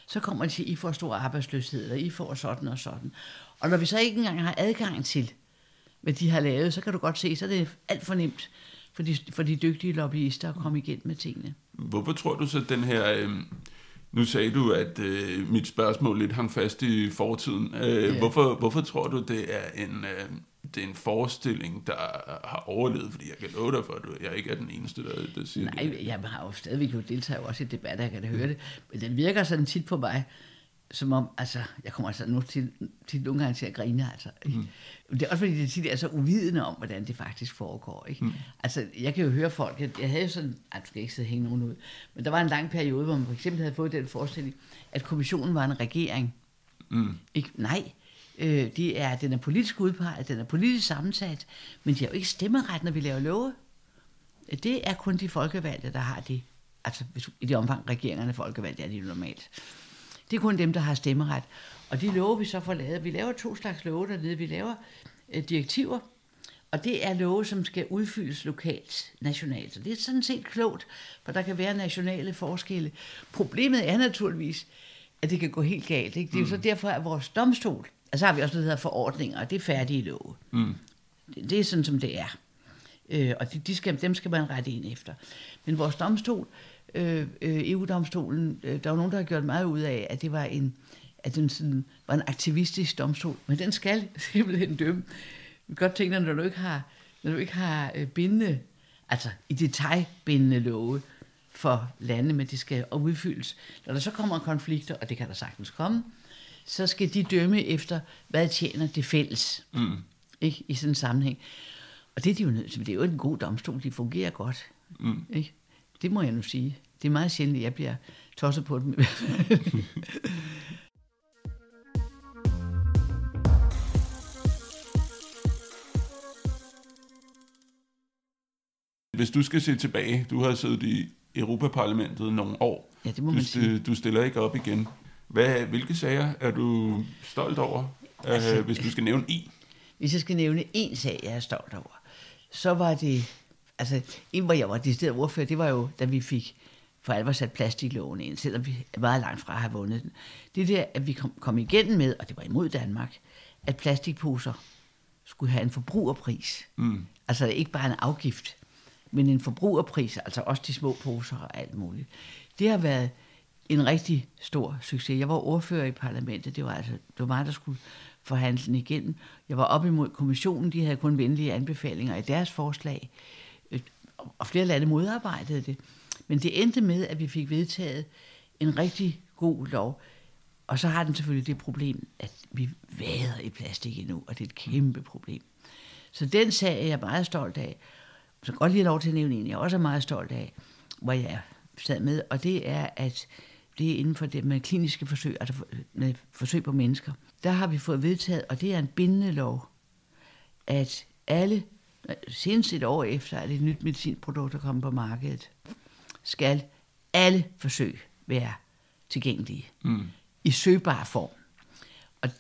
Speaker 3: Så kommer de til, I får stor arbejdsløshed, eller I får sådan og sådan. Og når vi så ikke engang har adgang til, hvad de har lavet, så kan du godt se, så er det alt for nemt for de, for de dygtige lobbyister at komme igen med tingene.
Speaker 2: Hvorfor tror du så, den her... Øh, nu sagde du, at øh, mit spørgsmål lidt hang fast i fortiden. Øh, ja. hvorfor, hvorfor tror du, det er en... Øh, det er en forestilling, der har overlevet, fordi jeg kan love dig for, at jeg ikke er den eneste, der, der siger
Speaker 3: Nej, det. jeg har jo stadigvæk jo deltaget også i debatter, jeg kan da høre det, men den virker sådan tit på mig, som om, altså, jeg kommer altså nu til, til nogle gange til at grine, altså. Mm. Det er også fordi, det tit er så uvidende om, hvordan det faktisk foregår, ikke? Mm. Altså, jeg kan jo høre folk, jeg, jeg havde jo sådan, at du skal ikke sidde og hænge nogen ud, men der var en lang periode, hvor man for eksempel havde fået den forestilling, at kommissionen var en regering. Mm. Ikke? Nej, øh, de er, den er politisk udpeget, den er politisk sammensat, men de har jo ikke stemmeret, når vi laver love. Det er kun de folkevalgte, der har det. Altså, hvis, i det omfang regeringerne er folkevalgte, er de normalt. Det er kun dem, der har stemmeret. Og de love, vi så får lavet, vi laver to slags love dernede. Vi laver øh, direktiver, og det er love, som skal udfyldes lokalt, nationalt. Så det er sådan set klogt, for der kan være nationale forskelle. Problemet er naturligvis, at det kan gå helt galt. Ikke? Det er jo mm. så derfor, at vores domstol, altså har vi også noget, der hedder forordninger, og det er færdige love. Mm. Det, det er sådan, som det er. Øh, og de, de skal, dem skal man rette ind efter. Men vores domstol, øh, øh, EU-domstolen, øh, der var nogen, der har gjort meget ud af, at det var en, at den sådan, var en aktivistisk domstol, men den skal simpelthen dømme. Vi kan godt tænke når du ikke har, når du ikke har øh, bindende, altså i detalj bindende love for lande, men det skal udfyldes. Når der så kommer konflikter, og det kan der sagtens komme, så skal de dømme efter, hvad tjener det fælles. Mm. Ikke? I sådan en sammenhæng. Og det er, de jo nødt til. Det er jo en god domstol, de fungerer godt. Mm. Ikke? Det må jeg nu sige. Det er meget sjældent, at jeg bliver tosset på dem.
Speaker 2: Hvis du skal se tilbage, du har siddet i Europaparlamentet nogle år.
Speaker 3: Ja, det må man
Speaker 2: du,
Speaker 3: sige.
Speaker 2: Du stiller ikke op igen. Hvad, hvilke sager er du stolt over, altså, hvis du skal nævne en?
Speaker 3: Hvis jeg skal nævne en sag, jeg er stolt over, så var det, altså en, hvor jeg var decideret ordfører, det var jo, da vi fik for alvor sat plastikloven ind, selvom vi er meget langt fra at have vundet den. Det der, at vi kom, kom igennem med, og det var imod Danmark, at plastikposer skulle have en forbrugerpris. Mm. Altså ikke bare en afgift, men en forbrugerpris, altså også de små poser og alt muligt. Det har været en rigtig stor succes. Jeg var ordfører i parlamentet, det var altså det var mig, der skulle forhandle den igennem. Jeg var op imod kommissionen, de havde kun venlige anbefalinger i deres forslag, og flere lande modarbejdede det. Men det endte med, at vi fik vedtaget en rigtig god lov. Og så har den selvfølgelig det problem, at vi vader i plastik endnu, og det er et kæmpe problem. Så den sag er jeg meget stolt af. Så godt lige lov til at nævne en, jeg også er meget stolt af, hvor jeg sad med, og det er, at det er inden for det med kliniske forsøg, altså med forsøg på mennesker. Der har vi fået vedtaget, og det er en bindende lov, at alle, senest et år efter, at et nyt medicinprodukt er kommet på markedet, skal alle forsøg være tilgængelige mm. i søgbar form. Og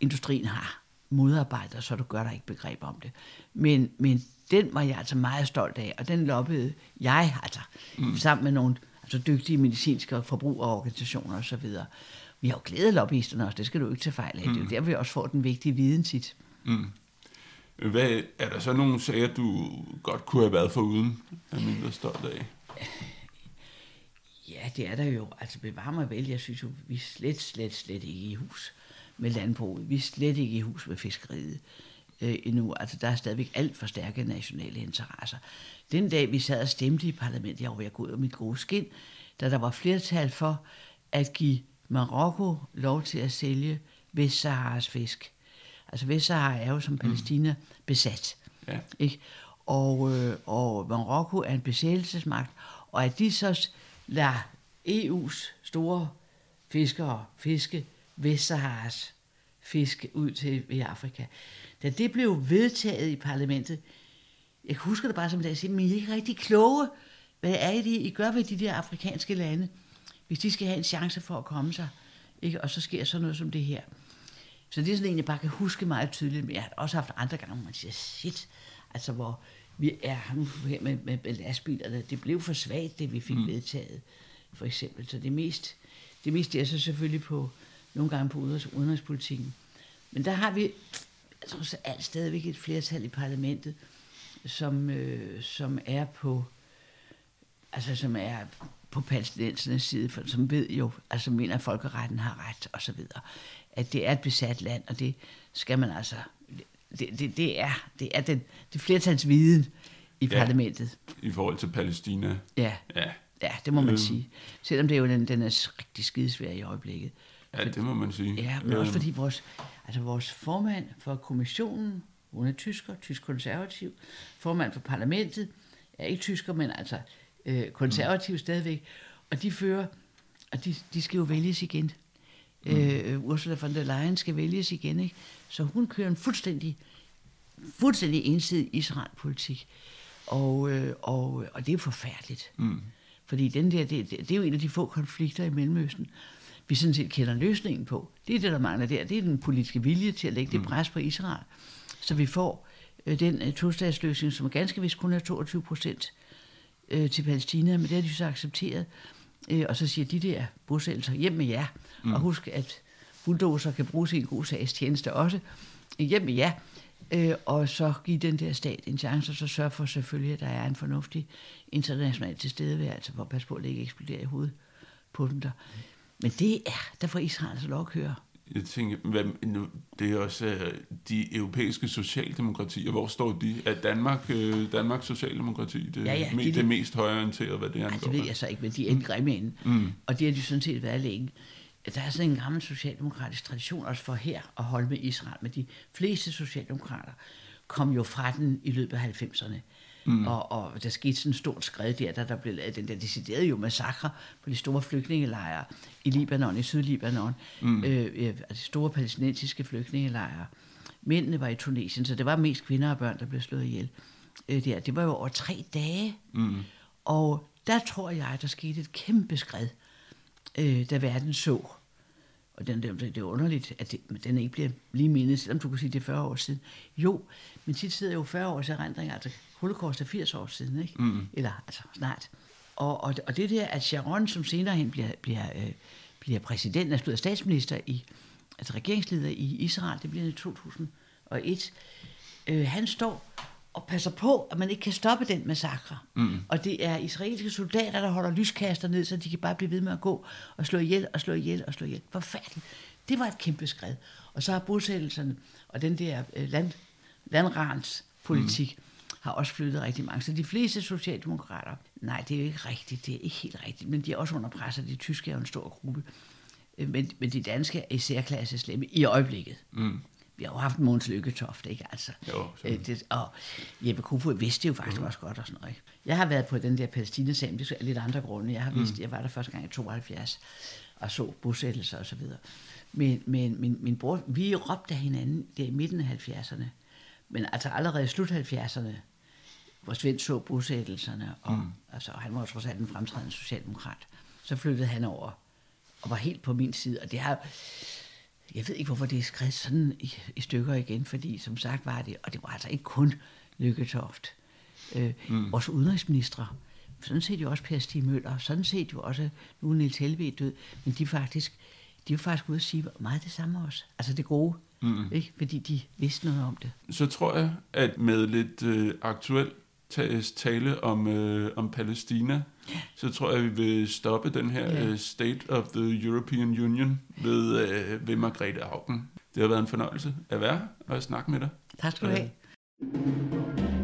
Speaker 3: industrien har modarbejder, så du gør der ikke begreb om det. Men, men den var jeg altså meget stolt af, og den loppede jeg altså, mm. sammen med nogle altså dygtige medicinske og forbrugerorganisationer osv. Vi har jo glædet lobbyisterne også, det skal du ikke tage fejl af. Mm. Det er jo mm. der, vi også får den vigtige viden tit. Mm.
Speaker 2: Hvad, er der så nogle sager, du godt kunne have været for uden, er mindre stolt af?
Speaker 3: Ja, det er der jo. Altså bevar mig vel, jeg synes jo, vi er slet, slet, slet ikke i hus med landbruget. Vi er slet ikke i hus med fiskeriet øh, endnu. Altså der er stadigvæk alt for stærke nationale interesser. Den dag, vi sad og stemte i parlamentet, jeg var ved at gå ud af mit gode skin, da der var flertal for at give Marokko lov til at sælge Vestsaharas fisk. Altså Vestsahara er jo som Palæstina mm. besat. Ja. Ikke? Og, øh, og Marokko er en besættelsesmagt, og at de så lader EU's store fiskere fiske jeg husker det bare som, at jeg siger, men I er ikke rigtig kloge. Hvad er det, I gør ved de der afrikanske lande, hvis de skal have en chance for at komme sig? Ikke? Og så sker sådan noget som det her. Så det er sådan en, jeg bare kan huske meget tydeligt, men jeg har også haft andre gange, hvor man siger, shit, altså hvor vi er nu her med, med, med lastbilerne, det blev for svagt, det vi fik mm. vedtaget, for eksempel. Så det mest, det mest er så selvfølgelig på, nogle gange på udenrigs, udenrigspolitikken. Men der har vi, så alt stadigvæk et flertal i parlamentet, som, øh, som er på, altså som er på palæstinensernes side, for, som ved jo, altså mener, at folkeretten har ret, og så videre. At det er et besat land, og det skal man altså, det, det, det er, det er den, det flertals viden i ja, parlamentet.
Speaker 2: I forhold til Palæstina.
Speaker 3: Ja, ja. ja det må man øh. sige. Selvom det er jo den, den er rigtig skidesvær i øjeblikket.
Speaker 2: Ja, det må man sige.
Speaker 3: Ja, men øh. også fordi vores, altså vores formand for kommissionen, hun er tysker, tysk konservativ, formand for parlamentet, er ikke tysker, men altså øh, konservativ mm. stadigvæk, og de fører, og de, de skal jo vælges igen. Mm. Øh, Ursula von der Leyen skal vælges igen, ikke? Så hun kører en fuldstændig, fuldstændig ensidig Israel-politik. Og, øh, og, og det er forfærdeligt. Mm. Fordi den der, det, det, det er jo en af de få konflikter i Mellemøsten, vi sådan set kender løsningen på. Det er det, der mangler der. Det er den politiske vilje til at lægge det mm. pres på Israel, så vi får øh, den øh, to-statsløsning, som ganske vist kun er 22 procent øh, til Palæstina, men det har de så accepteret. Øh, og så siger de der bosættelser, hjem med jer. Mm. Og husk, at bulldozer kan bruges i en god sags tjeneste også. Hjem med jer. Øh, og så give den der stat en chance, og så sørge for selvfølgelig, at der er en fornuftig international tilstedeværelse, hvor pas på, at det ikke eksploderer i hovedet på dem der. Men det er, der får Israel altså lov at køre.
Speaker 2: Jeg tænker, hvad, nu, det er også uh, de europæiske socialdemokratier. Hvor står de? Er Danmark, uh, Danmarks socialdemokrati det, ja, ja, de, det, mest højorienterede, hvad det angår?
Speaker 3: Ja, det ved jeg så ikke, men de er grimme mm. Og det har de sådan set været længe. Der er sådan en gammel socialdemokratisk tradition også for her at holde med Israel, men de fleste socialdemokrater kom jo fra den i løbet af 90'erne. Mm. Og, og der skete sådan et stort skred der, da der blev lavet den der deciderede jo massakre på de store flygtningelejre i Libanon, i Sydlibanon. Mm. Øh, altså store palæstinensiske flygtningelejre. Mændene var i Tunesien, så det var mest kvinder og børn, der blev slået ihjel. Øh, der. Det var jo over tre dage. Mm. Og der tror jeg, der skete et kæmpe skred, øh, da verden så. Og den, det, det er underligt, at det, den ikke bliver lige mindet, selvom du kunne sige, det er 40 år siden. Jo, men tit sidder jo 40 års erindring, altså holocaust er 80 år siden, ikke? Mm. Eller altså snart. Og, og, og det der, at Sharon, som senere hen bliver, bliver, øh, bliver præsident, altså statsminister i, altså regeringsleder i Israel, det bliver i 2001, øh, han står og passer på, at man ikke kan stoppe den massakre. Mm. Og det er israelske soldater, der holder lyskaster ned, så de kan bare blive ved med at gå og slå ihjel og slå ihjel og slå ihjel. Forfærdeligt. Det var et kæmpe skred. Og så har bosættelserne og den der øh, land, landrans politik, mm har også flyttet rigtig mange. Så de fleste socialdemokrater, nej, det er jo ikke rigtigt, det er ikke helt rigtigt, men de er også under pres, og de tyske er jo en stor gruppe. Øh, men, men de danske er i særklasse slemme i øjeblikket. Mm. Vi har jo haft Måns Lykketoft, ikke altså? Jo, øh, det, og Jeppe Kofod vidste jo faktisk mm. også godt og sådan noget. Ikke? Jeg har været på den der Palæstina-sag, det er lidt andre grunde. Jeg har mm. vidst, jeg var der første gang i 72 og så bosættelser og så videre. Men, men min, min bror, vi råbte af hinanden der i midten af 70'erne. Men altså allerede i slut 70'erne, hvor Svend så bosættelserne, og mm. altså, han var trods alt en fremtrædende socialdemokrat. Så flyttede han over og var helt på min side, og det har, jeg ved ikke, hvorfor det er skrevet sådan i, i stykker igen, fordi som sagt var det, og det var altså ikke kun Lykketoft. Øh, mm. Vores udenrigsministre, sådan set jo også Per Stig Møller, sådan set jo også, nu er Niels Helved død, men de faktisk, de er faktisk ude at sige meget det samme også. Altså det gode, mm. ikke? fordi de vidste noget om det.
Speaker 2: Så tror jeg, at med lidt øh, aktuel tale om, øh, om Palæstina, så tror jeg, vi vil stoppe den her ja. uh, State of the European Union ved, øh, ved Margrethe Augen. Det har været en fornøjelse at være og at snakke med dig.
Speaker 3: Tak skal du have.